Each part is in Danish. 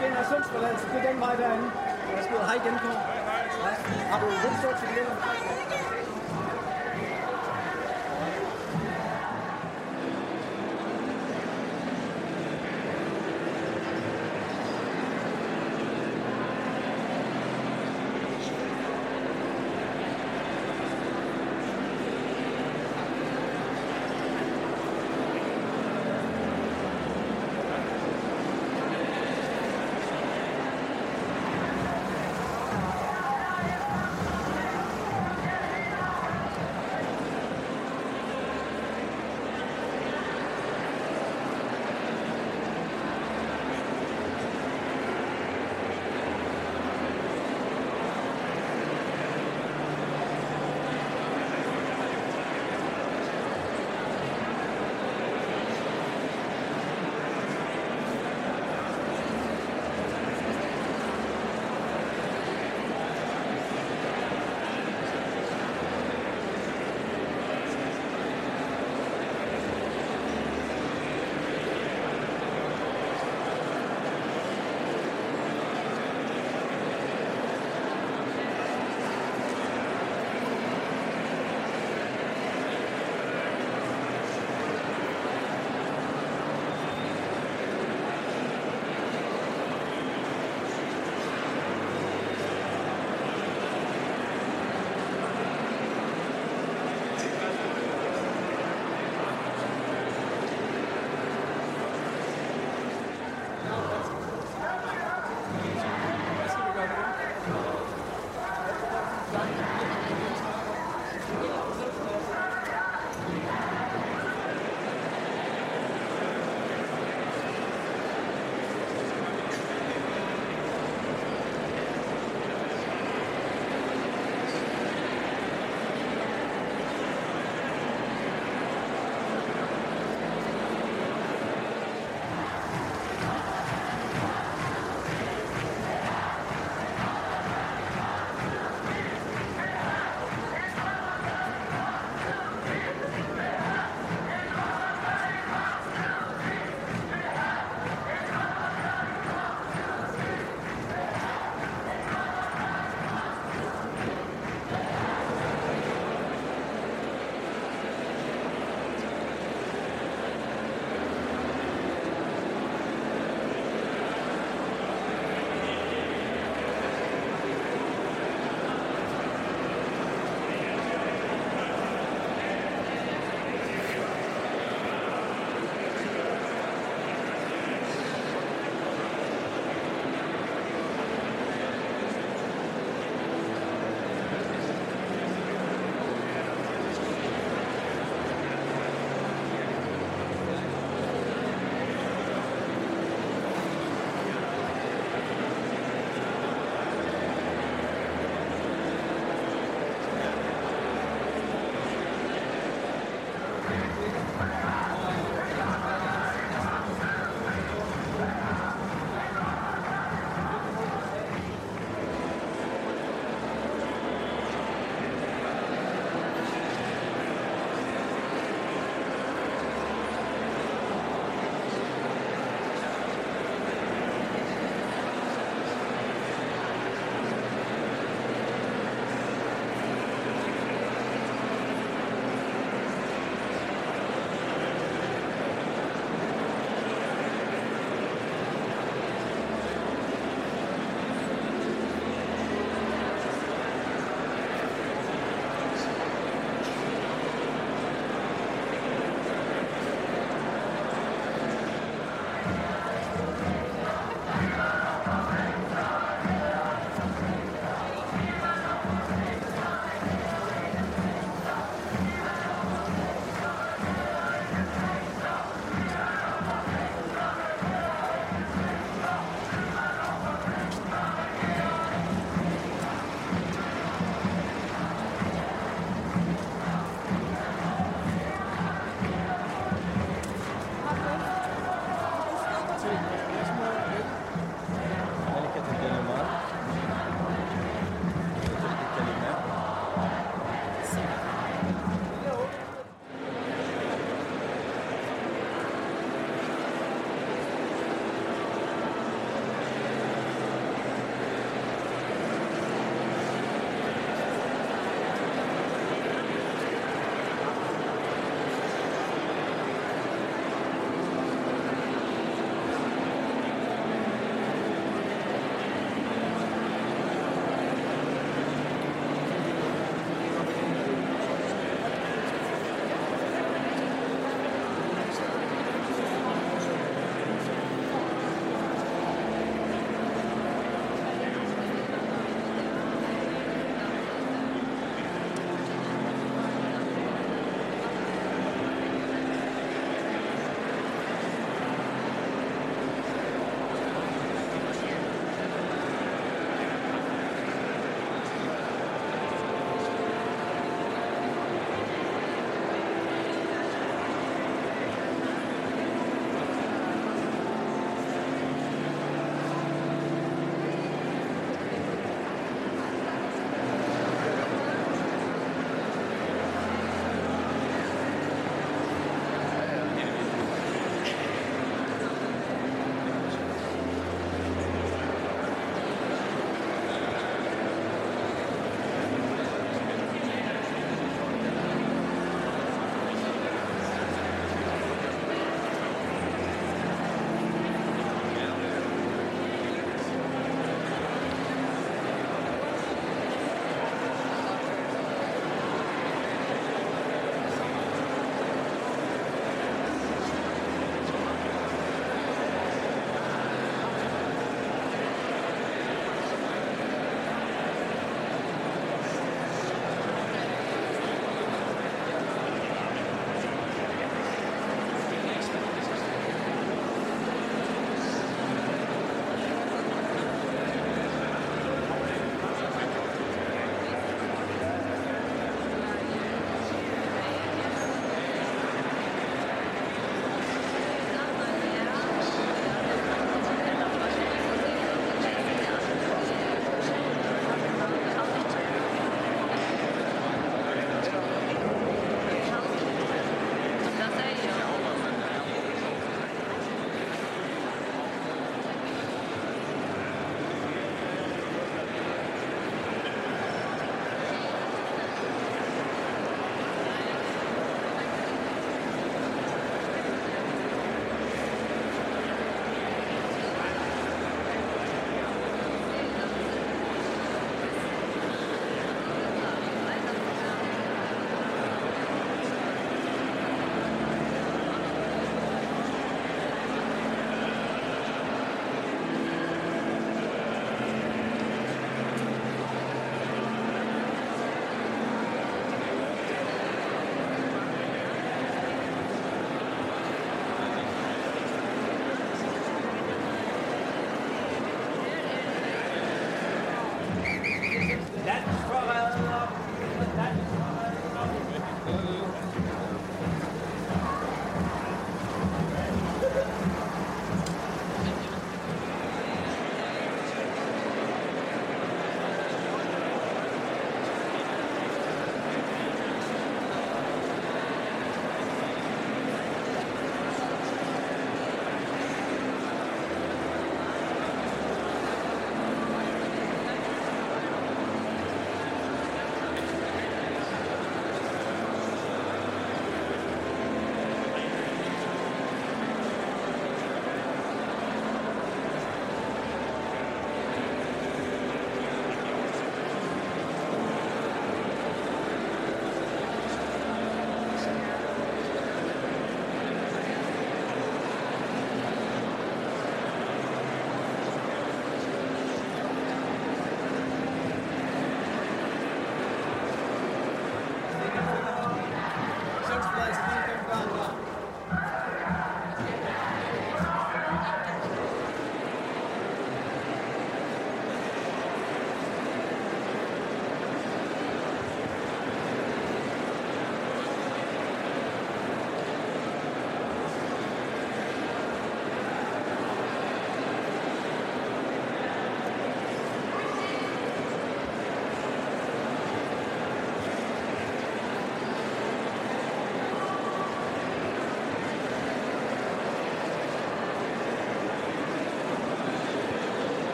skal ind ad Sundsforladet, så det er den vej derinde. Jeg skal hej igen Kåre.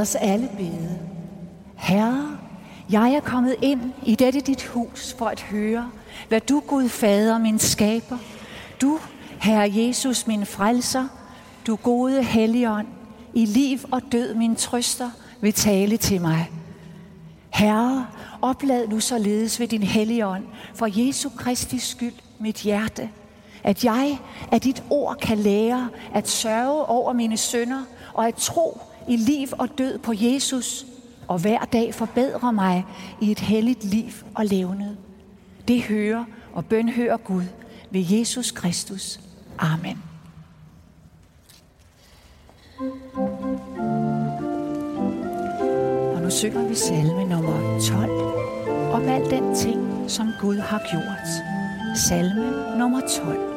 Lad os alle bede. Herre, jeg er kommet ind i dette dit hus for at høre, hvad du, Gud Fader, min skaber, du, Herre Jesus, min frelser, du gode Helligånd, i liv og død min trøster, vil tale til mig. Herre, oplad nu således ved din Helligånd, for Jesu Kristi skyld, mit hjerte, at jeg af dit ord kan lære at sørge over mine sønder og at tro i liv og død på Jesus, og hver dag forbedrer mig i et helligt liv og levnet. Det hører og bønhører Gud ved Jesus Kristus. Amen. Og nu synger vi salme nummer 12 om al den ting, som Gud har gjort. Salme nummer 12.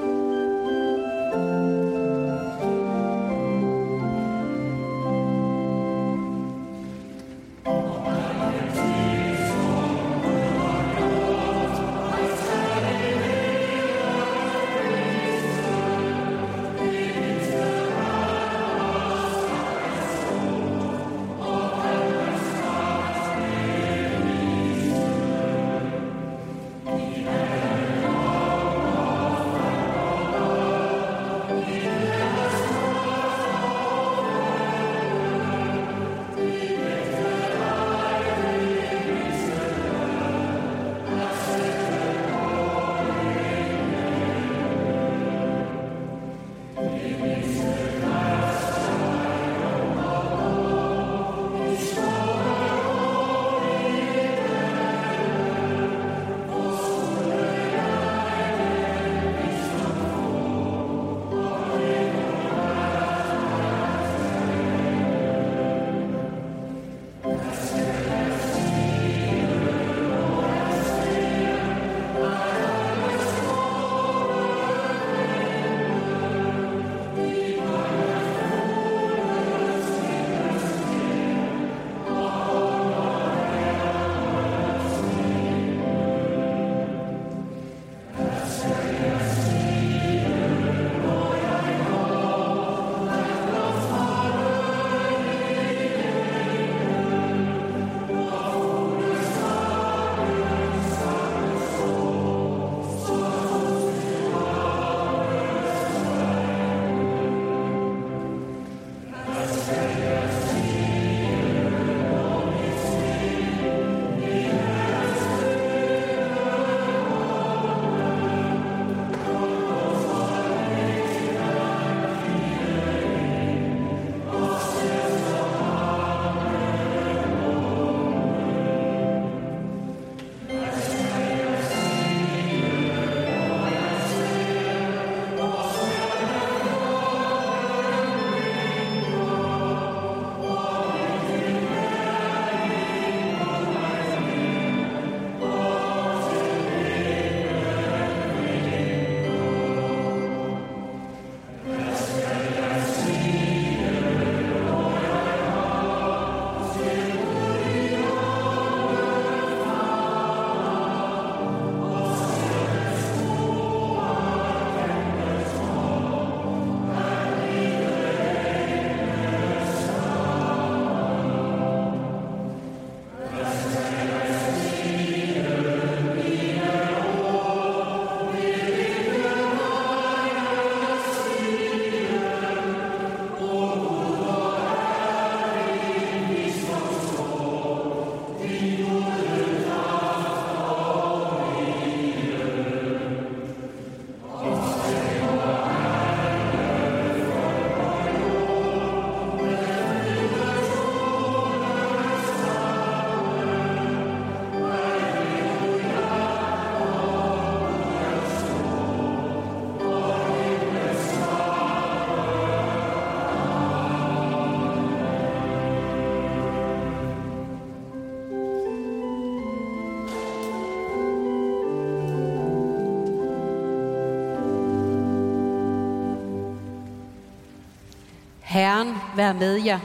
være med jer.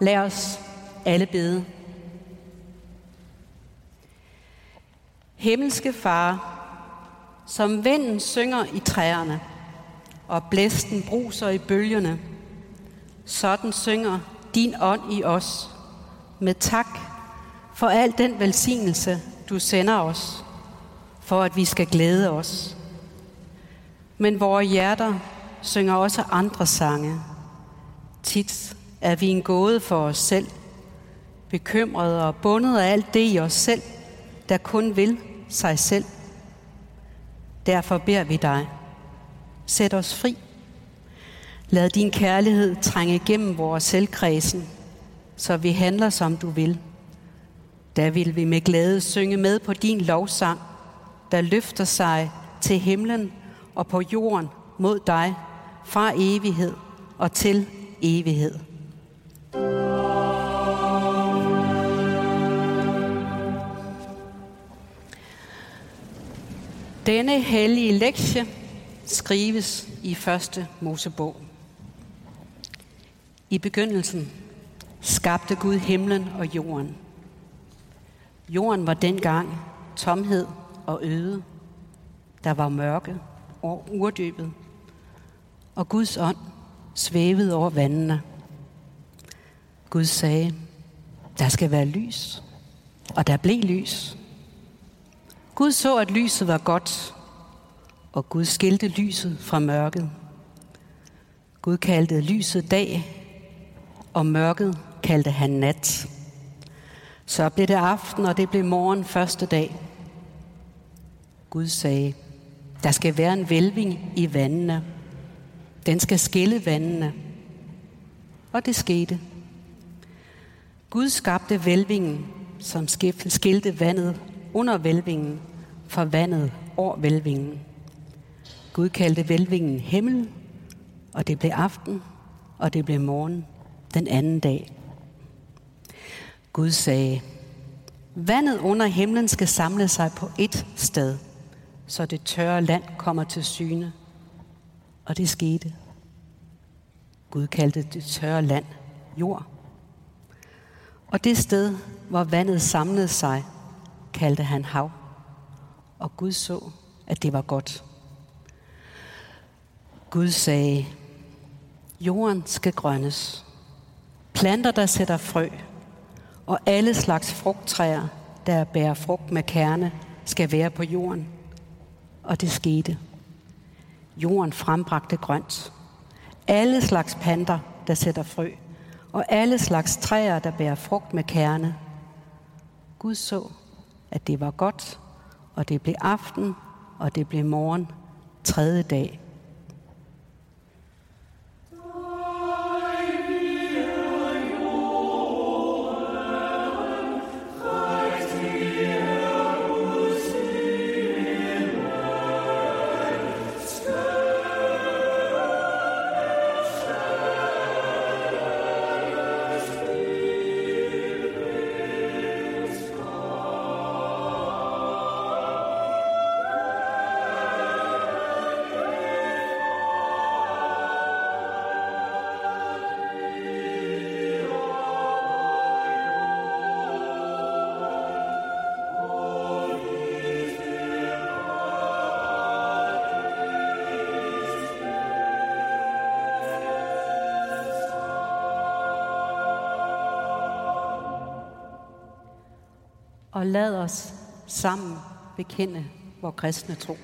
Lad os alle bede. Himmelske Far, som vinden synger i træerne, og blæsten bruser i bølgerne. Sådan synger din ånd i os, med tak for al den velsignelse, du sender os, for at vi skal glæde os. Men vores hjerter synger også andre sange. Tit er vi en gåde for os selv, bekymrede og bundet af alt det i os selv, der kun vil sig selv. Derfor beder vi dig, sæt os fri. Lad din kærlighed trænge igennem vores selvkredsen, så vi handler som du vil. Der vil vi med glæde synge med på din lovsang, der løfter sig til himlen og på jorden mod dig fra evighed og til evighed. Denne hellige lektie skrives i første Mosebog. I begyndelsen skabte Gud himlen og jorden. Jorden var dengang tomhed og øde. Der var mørke og urdybet. Og Guds ånd svævede over vandene. Gud sagde, der skal være lys. Og der blev lys. Gud så, at lyset var godt, og Gud skilte lyset fra mørket. Gud kaldte lyset dag, og mørket kaldte han nat. Så blev det aften, og det blev morgen første dag. Gud sagde, der skal være en vælving i vandene. Den skal skille vandene. Og det skete. Gud skabte vælvingen, som skilte vandet under vælvingen fra vandet over vælvingen. Gud kaldte vælvingen himmel, og det blev aften, og det blev morgen den anden dag. Gud sagde, vandet under himlen skal samle sig på ét sted, så det tørre land kommer til syne. Og det skete. Gud kaldte det tørre land jord. Og det sted, hvor vandet samlede sig, kaldte han hav. Og Gud så, at det var godt. Gud sagde, jorden skal grønnes. Planter, der sætter frø, og alle slags frugttræer, der bærer frugt med kerne, skal være på jorden. Og det skete. Jorden frembragte grønt. Alle slags planter, der sætter frø, og alle slags træer, der bærer frugt med kerne. Gud så, at det var godt, og det blev aften, og det blev morgen, tredje dag. Og lad os sammen bekende vores kristne tro.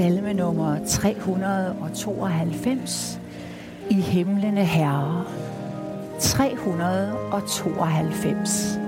Salme nummer 392, I himlene herre. 392.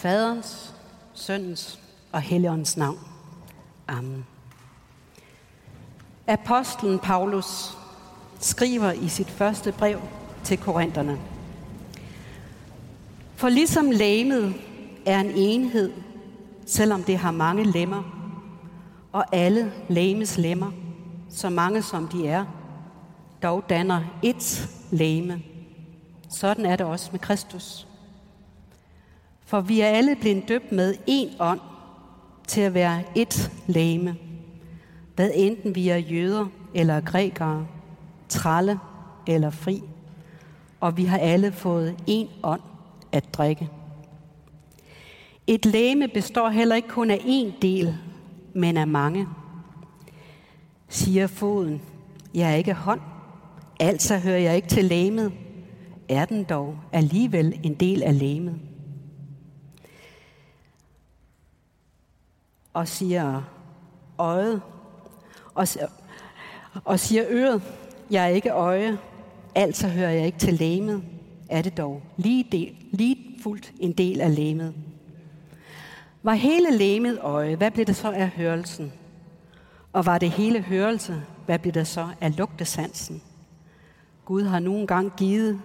faderens, søndens og helligåndens navn. Amen. Apostlen Paulus skriver i sit første brev til korinterne. For ligesom lægemet er en enhed, selvom det har mange lemmer, og alle lægemes lemmer, så mange som de er, dog danner et lægeme. Sådan er det også med Kristus. For vi er alle blevet døbt med én ånd til at være et læme. Hvad enten vi er jøder eller grækere, tralle eller fri. Og vi har alle fået én ånd at drikke. Et læme består heller ikke kun af én del, men af mange. Siger foden, jeg er ikke hånd, altså hører jeg ikke til læmet, er den dog alligevel en del af læmet. Og siger øjet, og, og siger øret, jeg er ikke øje, altså hører jeg ikke til læmet, er det dog lige, del, lige fuldt en del af læmet. Var hele læmet øje, hvad blev det så af hørelsen? Og var det hele hørelse, hvad blev det så af lugtesansen? Gud har nogle gange givet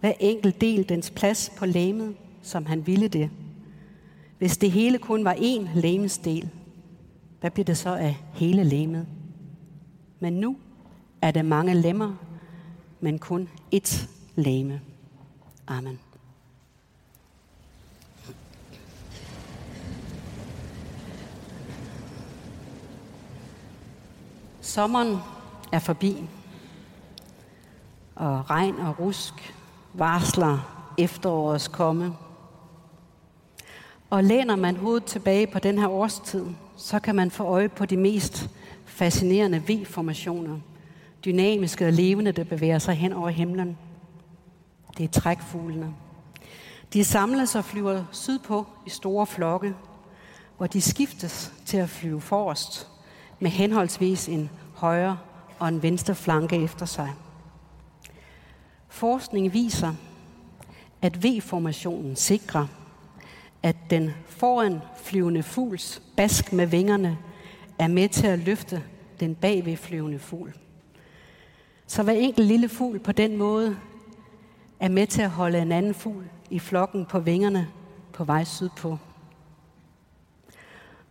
hver enkelt del dens plads på læmet, som han ville det hvis det hele kun var én lægemsdel, hvad bliver det så af hele lemet? Men nu er det mange lemmer, men kun ét leme. Amen. Sommeren er forbi, og regn og rusk varsler efterårets komme. Og læner man hovedet tilbage på den her årstid, så kan man få øje på de mest fascinerende V-formationer. Dynamiske og levende, der bevæger sig hen over himlen. Det er trækfuglene. De samles og flyver sydpå i store flokke, hvor de skiftes til at flyve forrest med henholdsvis en højre og en venstre flanke efter sig. Forskning viser, at V-formationen sikrer, at den foran flyvende fugls bask med vingerne er med til at løfte den bagved flyvende fugl. Så hver enkelt lille fugl på den måde er med til at holde en anden fugl i flokken på vingerne på vej sydpå.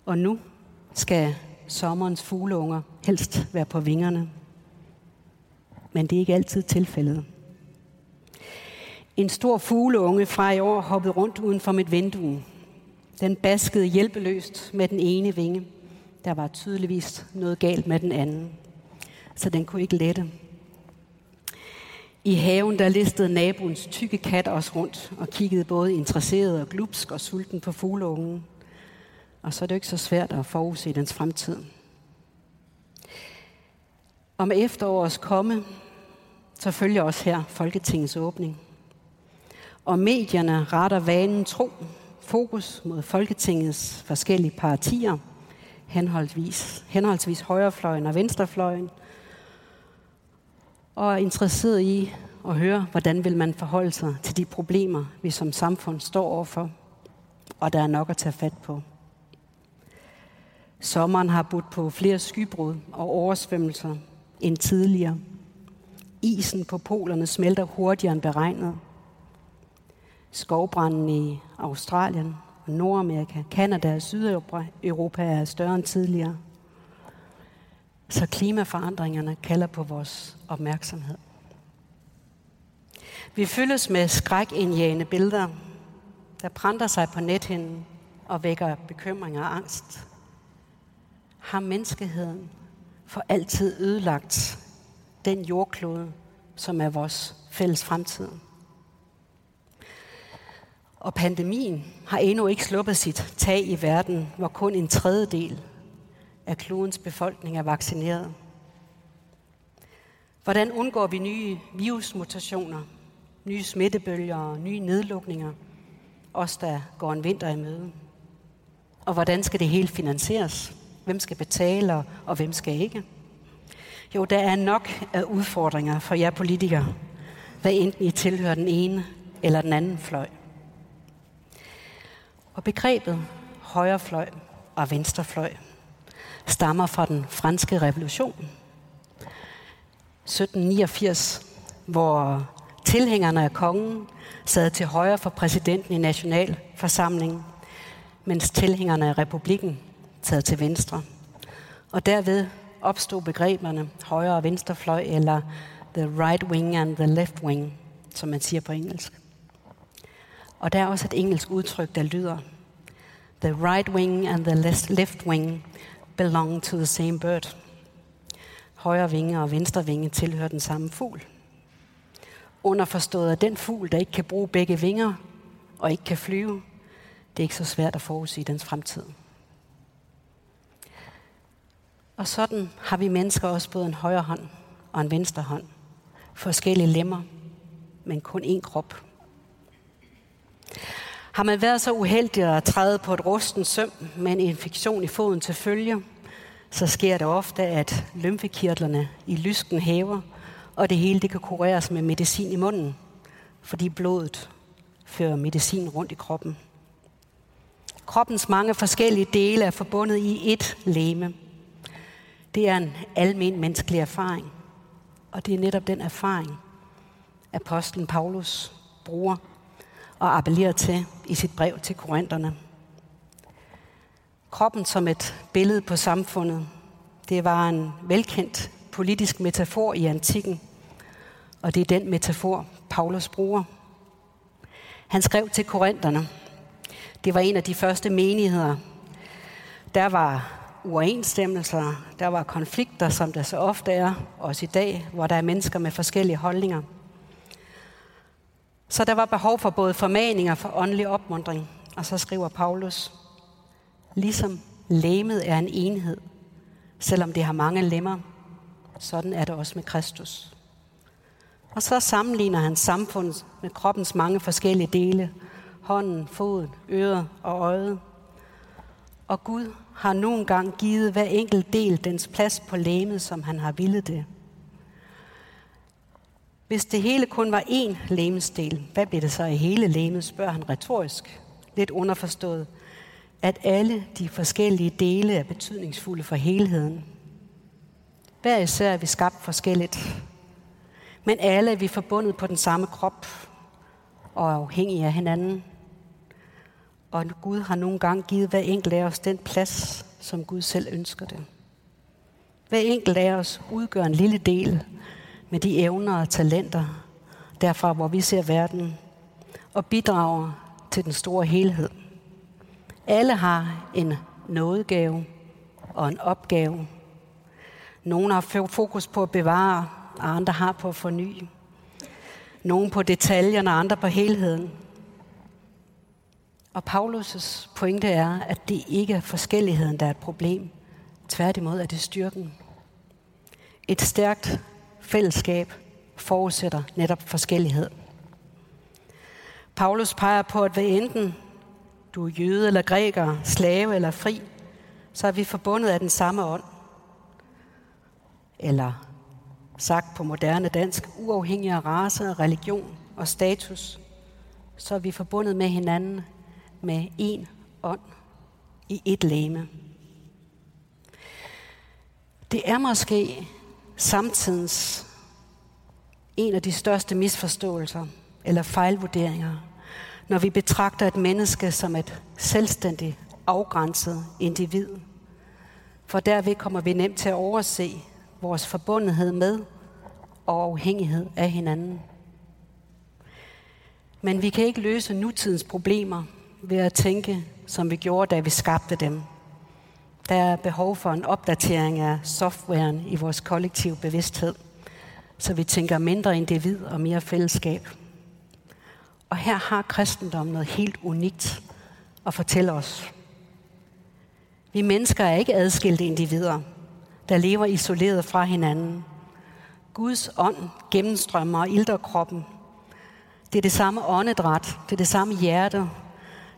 Og nu skal sommerens fugleunger helst være på vingerne. Men det er ikke altid tilfældet. En stor fugleunge fra i år hoppede rundt uden for mit vindue. Den baskede hjælpeløst med den ene vinge. Der var tydeligvis noget galt med den anden, så den kunne ikke lette. I haven der listede naboens tykke kat os rundt og kiggede både interesseret og glupsk og sulten på fugleungen. Og så er det ikke så svært at forudse dens fremtid. Og med efterårets komme, så følger også her Folketingets åbning. Og medierne retter vanen tro fokus mod Folketingets forskellige partier, henholdsvis, henholdsvis højrefløjen og venstrefløjen, og er interesseret i at høre, hvordan vil man forholde sig til de problemer, vi som samfund står overfor, og der er nok at tage fat på. Sommeren har budt på flere skybrud og oversvømmelser end tidligere. Isen på polerne smelter hurtigere end beregnet. Skovbranden i Australien og Nordamerika, Kanada og Sydeuropa er større end tidligere. Så klimaforandringerne kalder på vores opmærksomhed. Vi fyldes med skrækindjagende billeder, der brænder sig på nethinden og vækker bekymring og angst. Har menneskeheden for altid ødelagt den jordklode, som er vores fælles fremtid? Og pandemien har endnu ikke sluppet sit tag i verden, hvor kun en tredjedel af klodens befolkning er vaccineret. Hvordan undgår vi nye virusmutationer, nye smittebølger og nye nedlukninger, os der går en vinter i møde? Og hvordan skal det hele finansieres? Hvem skal betale, og hvem skal ikke? Jo, der er nok af udfordringer for jer politikere, hvad enten I tilhører den ene eller den anden fløj. Og begrebet højrefløj og venstrefløj stammer fra den franske revolution 1789, hvor tilhængerne af kongen sad til højre for præsidenten i nationalforsamlingen, mens tilhængerne af republikken sad til venstre. Og derved opstod begreberne højre og venstrefløj, eller the right wing and the left wing, som man siger på engelsk. Og der er også et engelsk udtryk, der lyder, The right wing and the left wing belong to the same bird. Højre vinge og venstre vinge tilhører den samme fugl. Underforstået at den fugl, der ikke kan bruge begge vinger og ikke kan flyve, det er ikke så svært at forudsige dens fremtid. Og sådan har vi mennesker også både en højre hånd og en venstre hånd. Forskellige lemmer, men kun én krop. Har man været så uheldig at træde på et rusten søm med en infektion i foden til følge, så sker det ofte, at lymfekirtlerne i lysken hæver, og det hele det kan kureres med medicin i munden, fordi blodet fører medicin rundt i kroppen. Kroppens mange forskellige dele er forbundet i ét leme. Det er en almen menneskelig erfaring, og det er netop den erfaring, apostlen Paulus bruger og appellerer til i sit brev til korinterne. Kroppen som et billede på samfundet. Det var en velkendt politisk metafor i antikken, og det er den metafor, Paulus bruger. Han skrev til korinterne. Det var en af de første menigheder. Der var uoverensstemmelser, der var konflikter, som der så ofte er, også i dag, hvor der er mennesker med forskellige holdninger. Så der var behov for både formaninger for åndelig opmundring. Og så skriver Paulus, ligesom læmet er en enhed, selvom det har mange lemmer, sådan er det også med Kristus. Og så sammenligner han samfundet med kroppens mange forskellige dele. Hånden, foden, øret og øjet. Og Gud har nogle gange givet hver enkelt del dens plads på læmet, som han har ville det. Hvis det hele kun var én lemesdel, hvad bliver det så i hele lemet, spørger han retorisk. Lidt underforstået, at alle de forskellige dele er betydningsfulde for helheden. Hver især er vi skabt forskelligt, men alle er vi forbundet på den samme krop og er afhængige af hinanden. Og Gud har nogle gange givet hver enkelt af os den plads, som Gud selv ønsker det. Hver enkelt af os udgør en lille del med de evner og talenter, derfra hvor vi ser verden, og bidrager til den store helhed. Alle har en nådegave og en opgave. Nogle har fokus på at bevare, og andre har på at forny. Nogle på detaljerne, og andre på helheden. Og Paulus' pointe er, at det ikke er forskelligheden, der er et problem. Tværtimod er det styrken. Et stærkt fællesskab forudsætter netop forskellighed. Paulus peger på, at hvad enten du er jøde eller græker, slave eller fri, så er vi forbundet af den samme ånd. Eller sagt på moderne dansk, uafhængig af race, religion og status, så er vi forbundet med hinanden med én ånd i et læme. Det er måske samtidens en af de største misforståelser eller fejlvurderinger, når vi betragter et menneske som et selvstændigt, afgrænset individ. For derved kommer vi nemt til at overse vores forbundethed med og afhængighed af hinanden. Men vi kan ikke løse nutidens problemer ved at tænke, som vi gjorde, da vi skabte dem. Der er behov for en opdatering af softwaren i vores kollektive bevidsthed, så vi tænker mindre individ og mere fællesskab. Og her har kristendommen noget helt unikt at fortælle os. Vi mennesker er ikke adskilte individer, der lever isoleret fra hinanden. Guds ånd gennemstrømmer og ilter kroppen. Det er det samme åndedræt, det er det samme hjerte,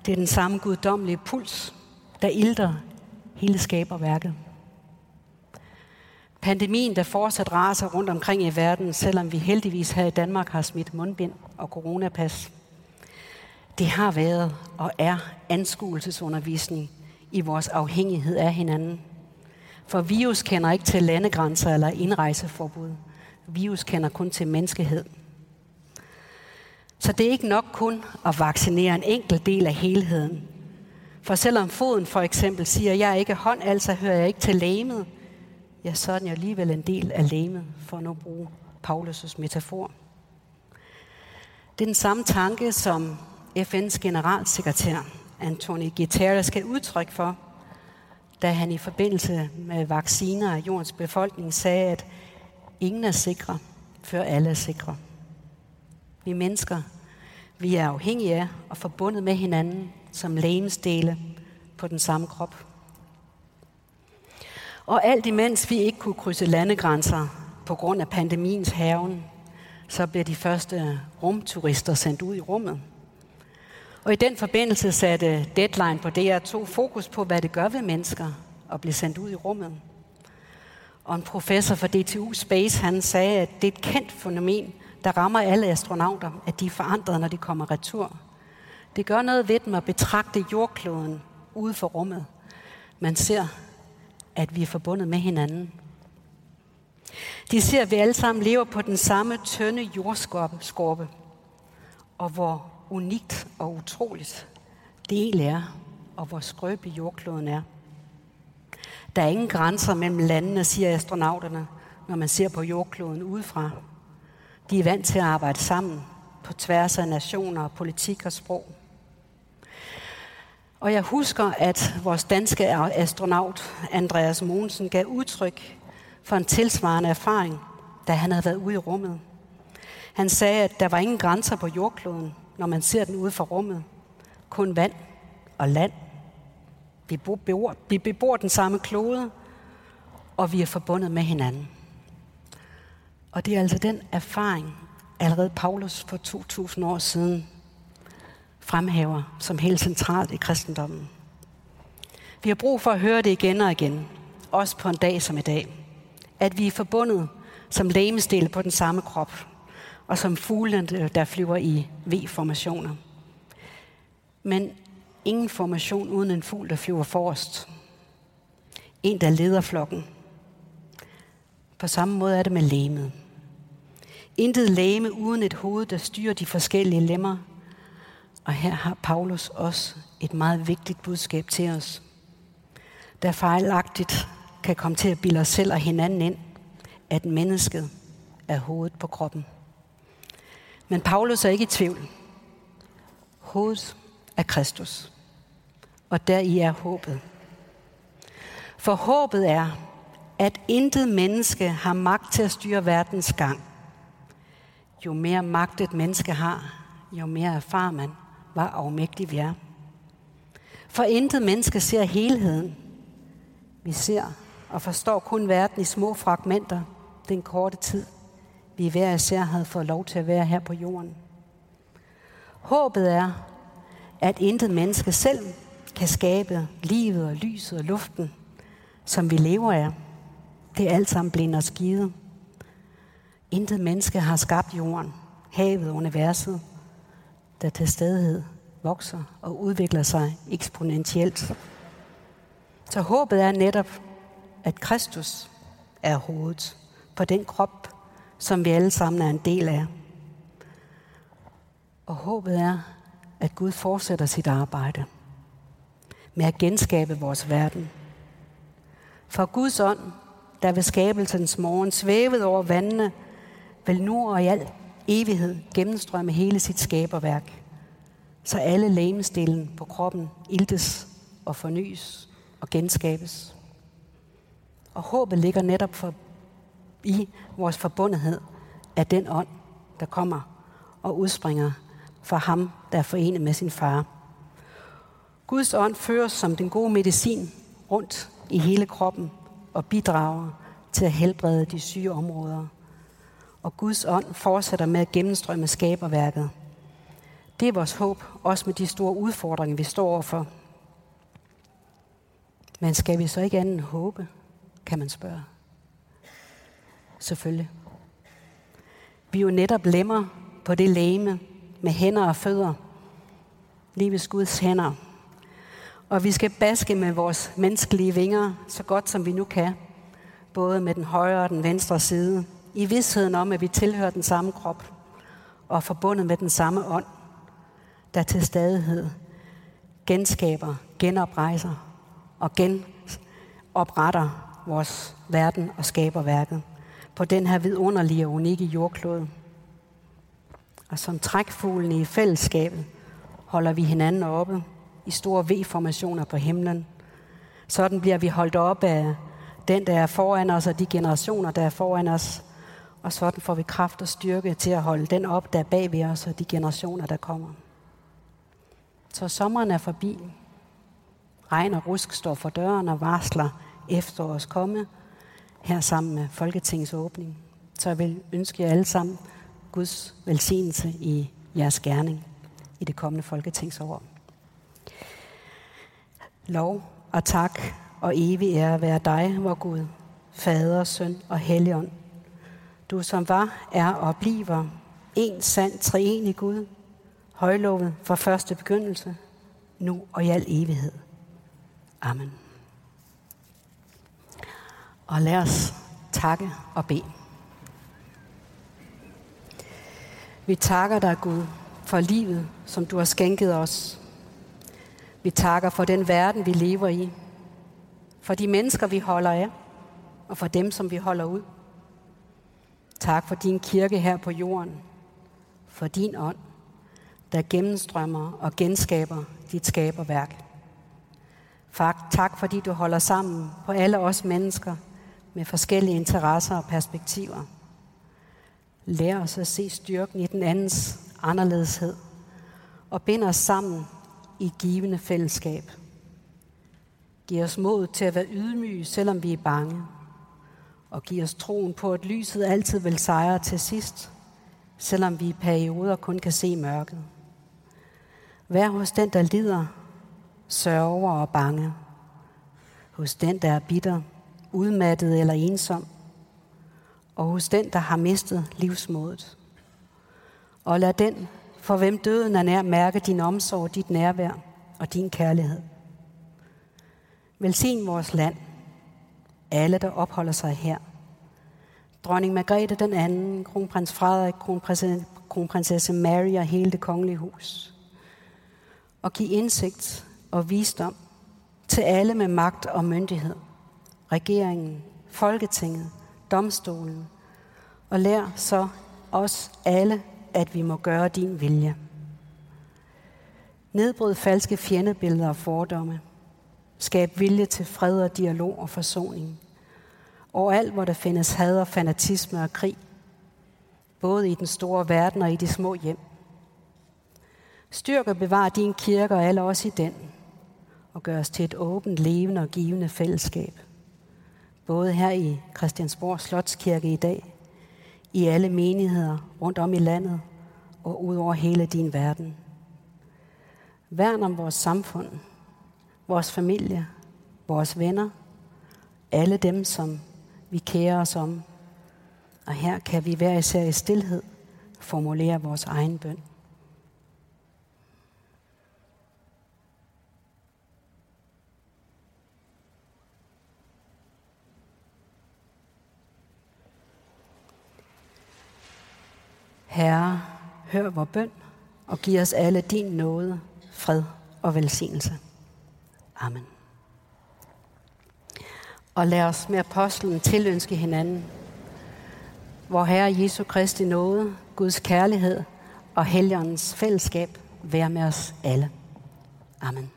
det er den samme guddommelige puls, der ilter hele skaberværket. Pandemien, der fortsat raser rundt omkring i verden, selvom vi heldigvis her i Danmark har smidt mundbind og coronapas, det har været og er anskuelsesundervisning i vores afhængighed af hinanden. For virus kender ikke til landegrænser eller indrejseforbud. Virus kender kun til menneskehed. Så det er ikke nok kun at vaccinere en enkelt del af helheden. For selvom foden for eksempel siger, jeg er ikke hånd, altså hører jeg ikke til læmet, ja, så er den jo alligevel en del af læmet, for at nu bruge Paulus' metafor. Det er den samme tanke, som FN's generalsekretær Antoni Guterres skal udtryk for, da han i forbindelse med vacciner af jordens befolkning sagde, at ingen er sikre, før alle er sikre. Vi mennesker, vi er afhængige af og forbundet med hinanden som lægemsdele på den samme krop. Og alt imens vi ikke kunne krydse landegrænser på grund af pandemiens haven, så blev de første rumturister sendt ud i rummet. Og i den forbindelse satte Deadline på DR2 fokus på, hvad det gør ved mennesker at blive sendt ud i rummet. Og en professor fra DTU Space, han sagde, at det er et kendt fænomen, der rammer alle astronauter, at de er forandret, når de kommer retur. Det gør noget ved dem at betragte jordkloden ude for rummet. Man ser, at vi er forbundet med hinanden. De ser, at vi alle sammen lever på den samme tynde jordskorpe, og hvor unikt og utroligt det egentlig er, og hvor skrøbelig jordkloden er. Der er ingen grænser mellem landene, siger astronauterne, når man ser på jordkloden udefra. De er vant til at arbejde sammen på tværs af nationer, politik og sprog. Og jeg husker, at vores danske astronaut Andreas Mogensen gav udtryk for en tilsvarende erfaring, da han havde været ude i rummet. Han sagde, at der var ingen grænser på jordkloden, når man ser den ude fra rummet. Kun vand og land. Vi bebor, vi bebor den samme klode, og vi er forbundet med hinanden. Og det er altså den erfaring, allerede Paulus for 2000 år siden fremhæver som helt centralt i kristendommen. Vi har brug for at høre det igen og igen, også på en dag som i dag. At vi er forbundet som lægemestil på den samme krop, og som fuglene, der flyver i V-formationer. Men ingen formation uden en fugl, der flyver forrest. En, der leder flokken. På samme måde er det med læmet. Intet læme uden et hoved, der styrer de forskellige lemmer. Og her har Paulus også et meget vigtigt budskab til os. Der fejlagtigt kan komme til at bilde os selv og hinanden ind, at mennesket er hovedet på kroppen. Men Paulus er ikke i tvivl. Hovedet er Kristus. Og deri er håbet. For håbet er, at intet menneske har magt til at styre verdens gang. Jo mere magt et menneske har, jo mere erfarer man, hvor afmægtig vi er. For intet menneske ser helheden. Vi ser og forstår kun verden i små fragmenter den korte tid, vi hver især havde fået lov til at være her på jorden. Håbet er, at intet menneske selv kan skabe livet og lyset og luften, som vi lever af. Det er alt sammen blind og skide. Intet menneske har skabt jorden, havet, universet, der til stadighed vokser og udvikler sig eksponentielt. Så håbet er netop, at Kristus er hovedet på den krop, som vi alle sammen er en del af. Og håbet er, at Gud fortsætter sit arbejde med at genskabe vores verden. For Guds ånd, der ved skabelsens morgen svævede over vandene, vil nu og i al evighed gennemstrømme hele sit skaberværk, så alle lægemestillene på kroppen iltes og fornyes og genskabes. Og håbet ligger netop for i vores forbundethed af den ånd, der kommer og udspringer fra ham, der er forenet med sin far. Guds ånd føres som den gode medicin rundt i hele kroppen og bidrager til at helbrede de syge områder. Og Guds ånd fortsætter med at gennemstrømme skaberværket. Det er vores håb, også med de store udfordringer, vi står overfor. Men skal vi så ikke andet håbe, kan man spørge selvfølgelig. Vi er jo netop lemmer på det læme med hænder og fødder. Livets Guds hænder. Og vi skal baske med vores menneskelige vinger, så godt som vi nu kan. Både med den højre og den venstre side. I vidsheden om, at vi tilhører den samme krop. Og er forbundet med den samme ånd, der til stadighed genskaber, genoprejser og genopretter vores verden og skaber værket på den her vidunderlige og unikke jordklode. Og som trækfuglene i fællesskabet holder vi hinanden oppe i store V-formationer på himlen. Sådan bliver vi holdt op af den, der er foran os, og de generationer, der er foran os. Og sådan får vi kraft og styrke til at holde den op, der er bag ved os, og de generationer, der kommer. Så sommeren er forbi. Regn og rusk står for døren og varsler efterårets komme her sammen med Folketingets åbning. Så jeg vil ønske jer alle sammen Guds velsignelse i jeres gerning i det kommende Folketingsår. Lov og tak og evig ære være dig, vor Gud, Fader, Søn og Helligånd. Du som var, er og bliver en sand treenig Gud, højlovet fra første begyndelse, nu og i al evighed. Amen. Og lad os takke og bede. Vi takker dig, Gud, for livet, som du har skænket os. Vi takker for den verden, vi lever i. for de mennesker, vi holder af, og for dem, som vi holder ud. Tak for din kirke her på jorden, for din ånd, der gennemstrømmer og genskaber dit skaberværk. Tak fordi du holder sammen på alle os mennesker med forskellige interesser og perspektiver. Lær os at se styrken i den andens anderledeshed og bind os sammen i givende fællesskab. Giv os mod til at være ydmyge, selvom vi er bange. Og giv os troen på, at lyset altid vil sejre til sidst, selvom vi i perioder kun kan se mørket. Vær hos den, der lider, sørger og bange. Hos den, der er bitter, udmattet eller ensom. Og hos den, der har mistet livsmodet. Og lad den, for hvem døden er nær, mærke din omsorg, dit nærvær og din kærlighed. Velsign vores land, alle der opholder sig her. Dronning Margrethe den anden, kronprins Frederik, kronprinsesse Mary og hele det kongelige hus. Og give indsigt og visdom til alle med magt og myndighed. Regeringen, Folketinget, domstolen. Og lær så os alle, at vi må gøre din vilje. Nedbryd falske fjendebilleder og fordomme. Skab vilje til fred og dialog og forsoning. Overalt, hvor der findes had og fanatisme og krig. Både i den store verden og i de små hjem. Styrk og bevar din kirke og alle os i den. Og gør os til et åbent, levende og givende fællesskab. Både her i Christiansborg Slotskirke i dag, i alle menigheder rundt om i landet og ud over hele din verden. Værn om vores samfund, vores familie, vores venner, alle dem, som vi kærer os om. Og her kan vi hver især i stillhed formulere vores egen bøn. Herre, hør vor bøn og giv os alle din nåde, fred og velsignelse. Amen. Og lad os med apostlen tilønske hinanden, hvor Herre Jesu Kristi nåde, Guds kærlighed og Helligåndens fællesskab være med os alle. Amen.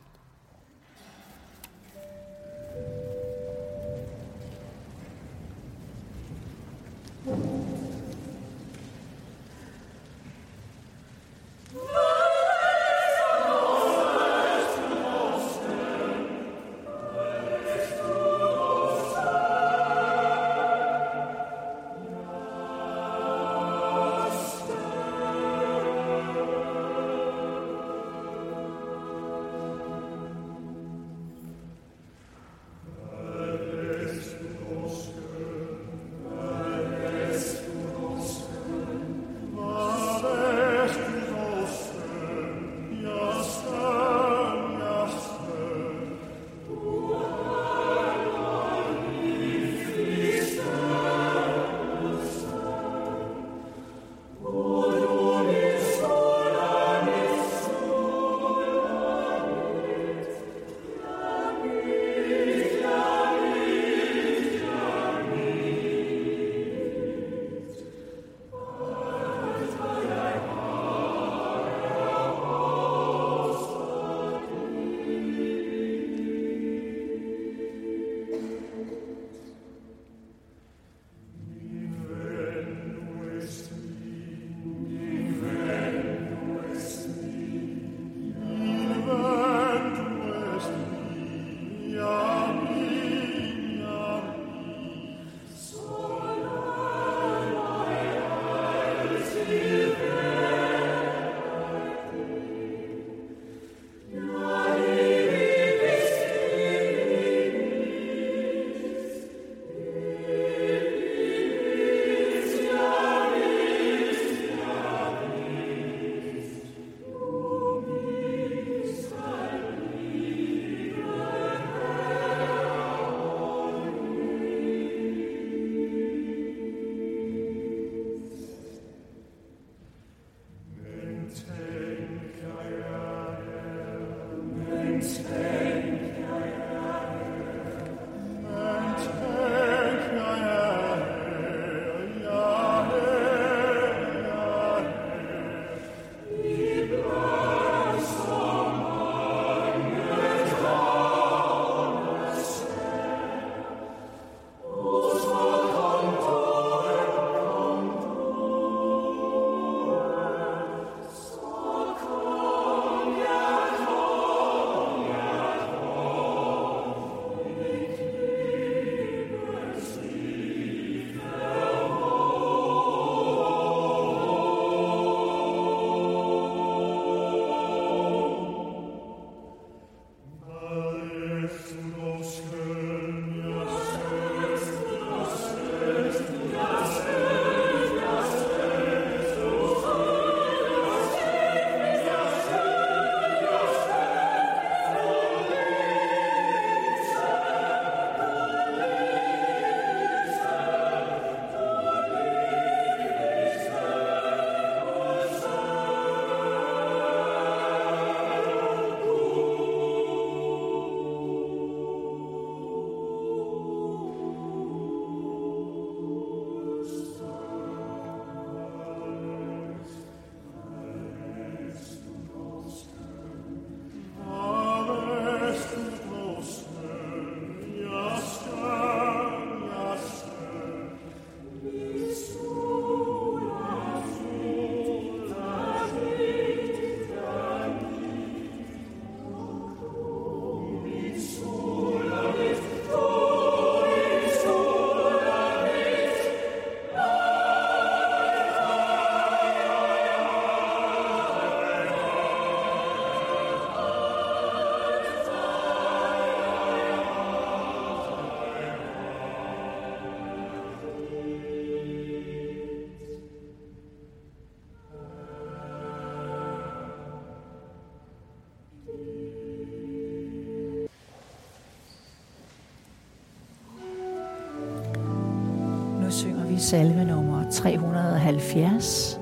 Salme nummer 370.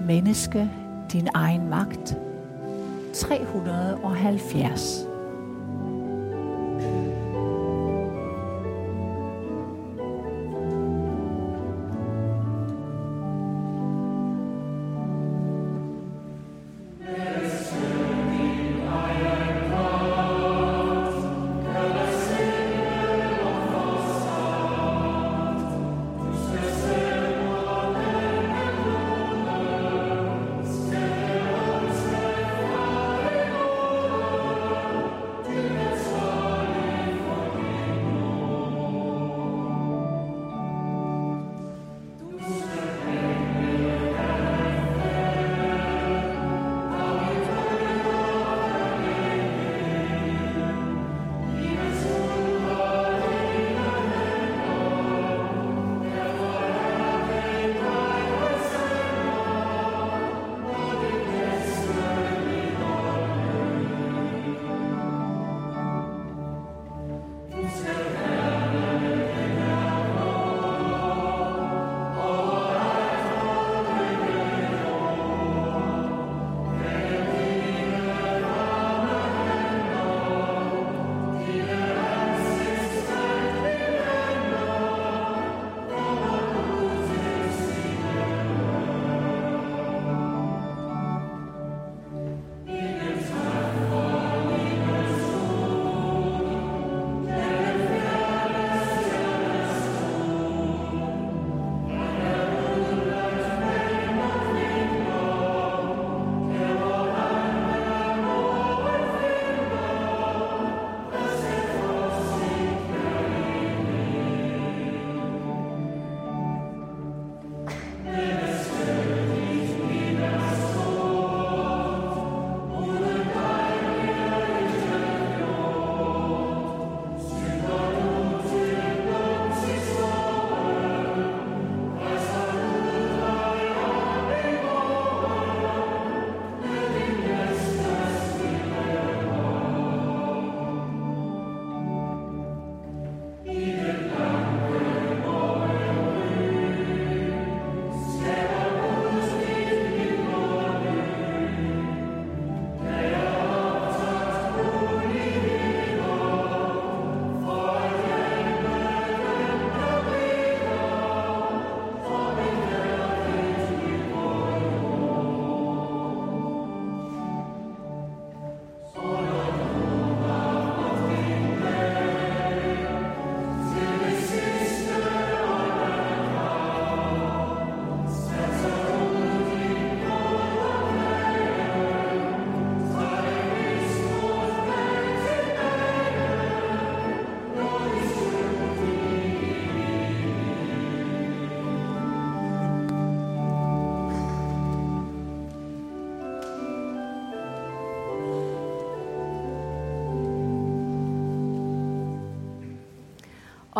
Menneske, din egen magt. 370.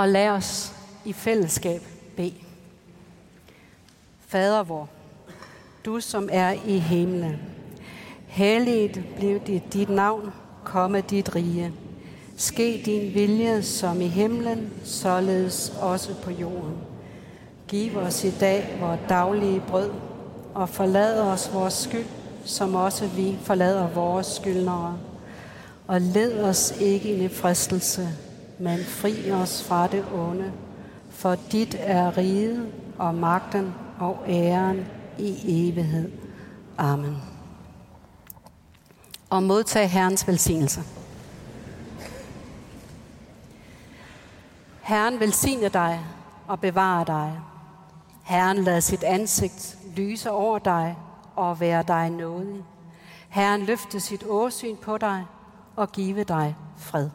Og lad os i fællesskab bede. Fader vor, du som er i himlen, helliget blev dit, dit navn, komme dit rige. Ske din vilje som i himlen, således også på jorden. Giv os i dag vores daglige brød, og forlad os vores skyld, som også vi forlader vores skyldnere. Og led os ikke ind i fristelse, men fri os fra det onde. For dit er riget og magten og æren i evighed. Amen. Og modtag Herrens velsignelse. Herren velsigne dig og bevare dig. Herren lader sit ansigt lyse over dig og være dig nådig. Herren løfte sit åsyn på dig og give dig fred.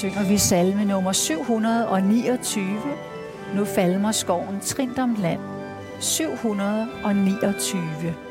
Synger vi salme nummer 729. Nu falmer skoven Trindom land. 729.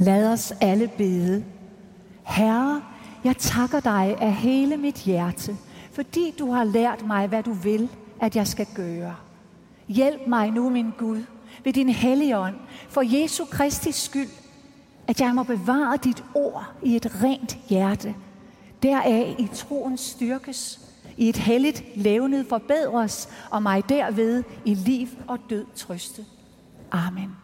Lad os alle bede. Herre, jeg takker dig af hele mit hjerte, fordi du har lært mig, hvad du vil, at jeg skal gøre. Hjælp mig nu, min Gud, ved din hellige ånd, for Jesu Kristi skyld, at jeg må bevare dit ord i et rent hjerte. Deraf i troen styrkes, i et helligt levnet forbedres, og mig derved i liv og død trøste. Amen.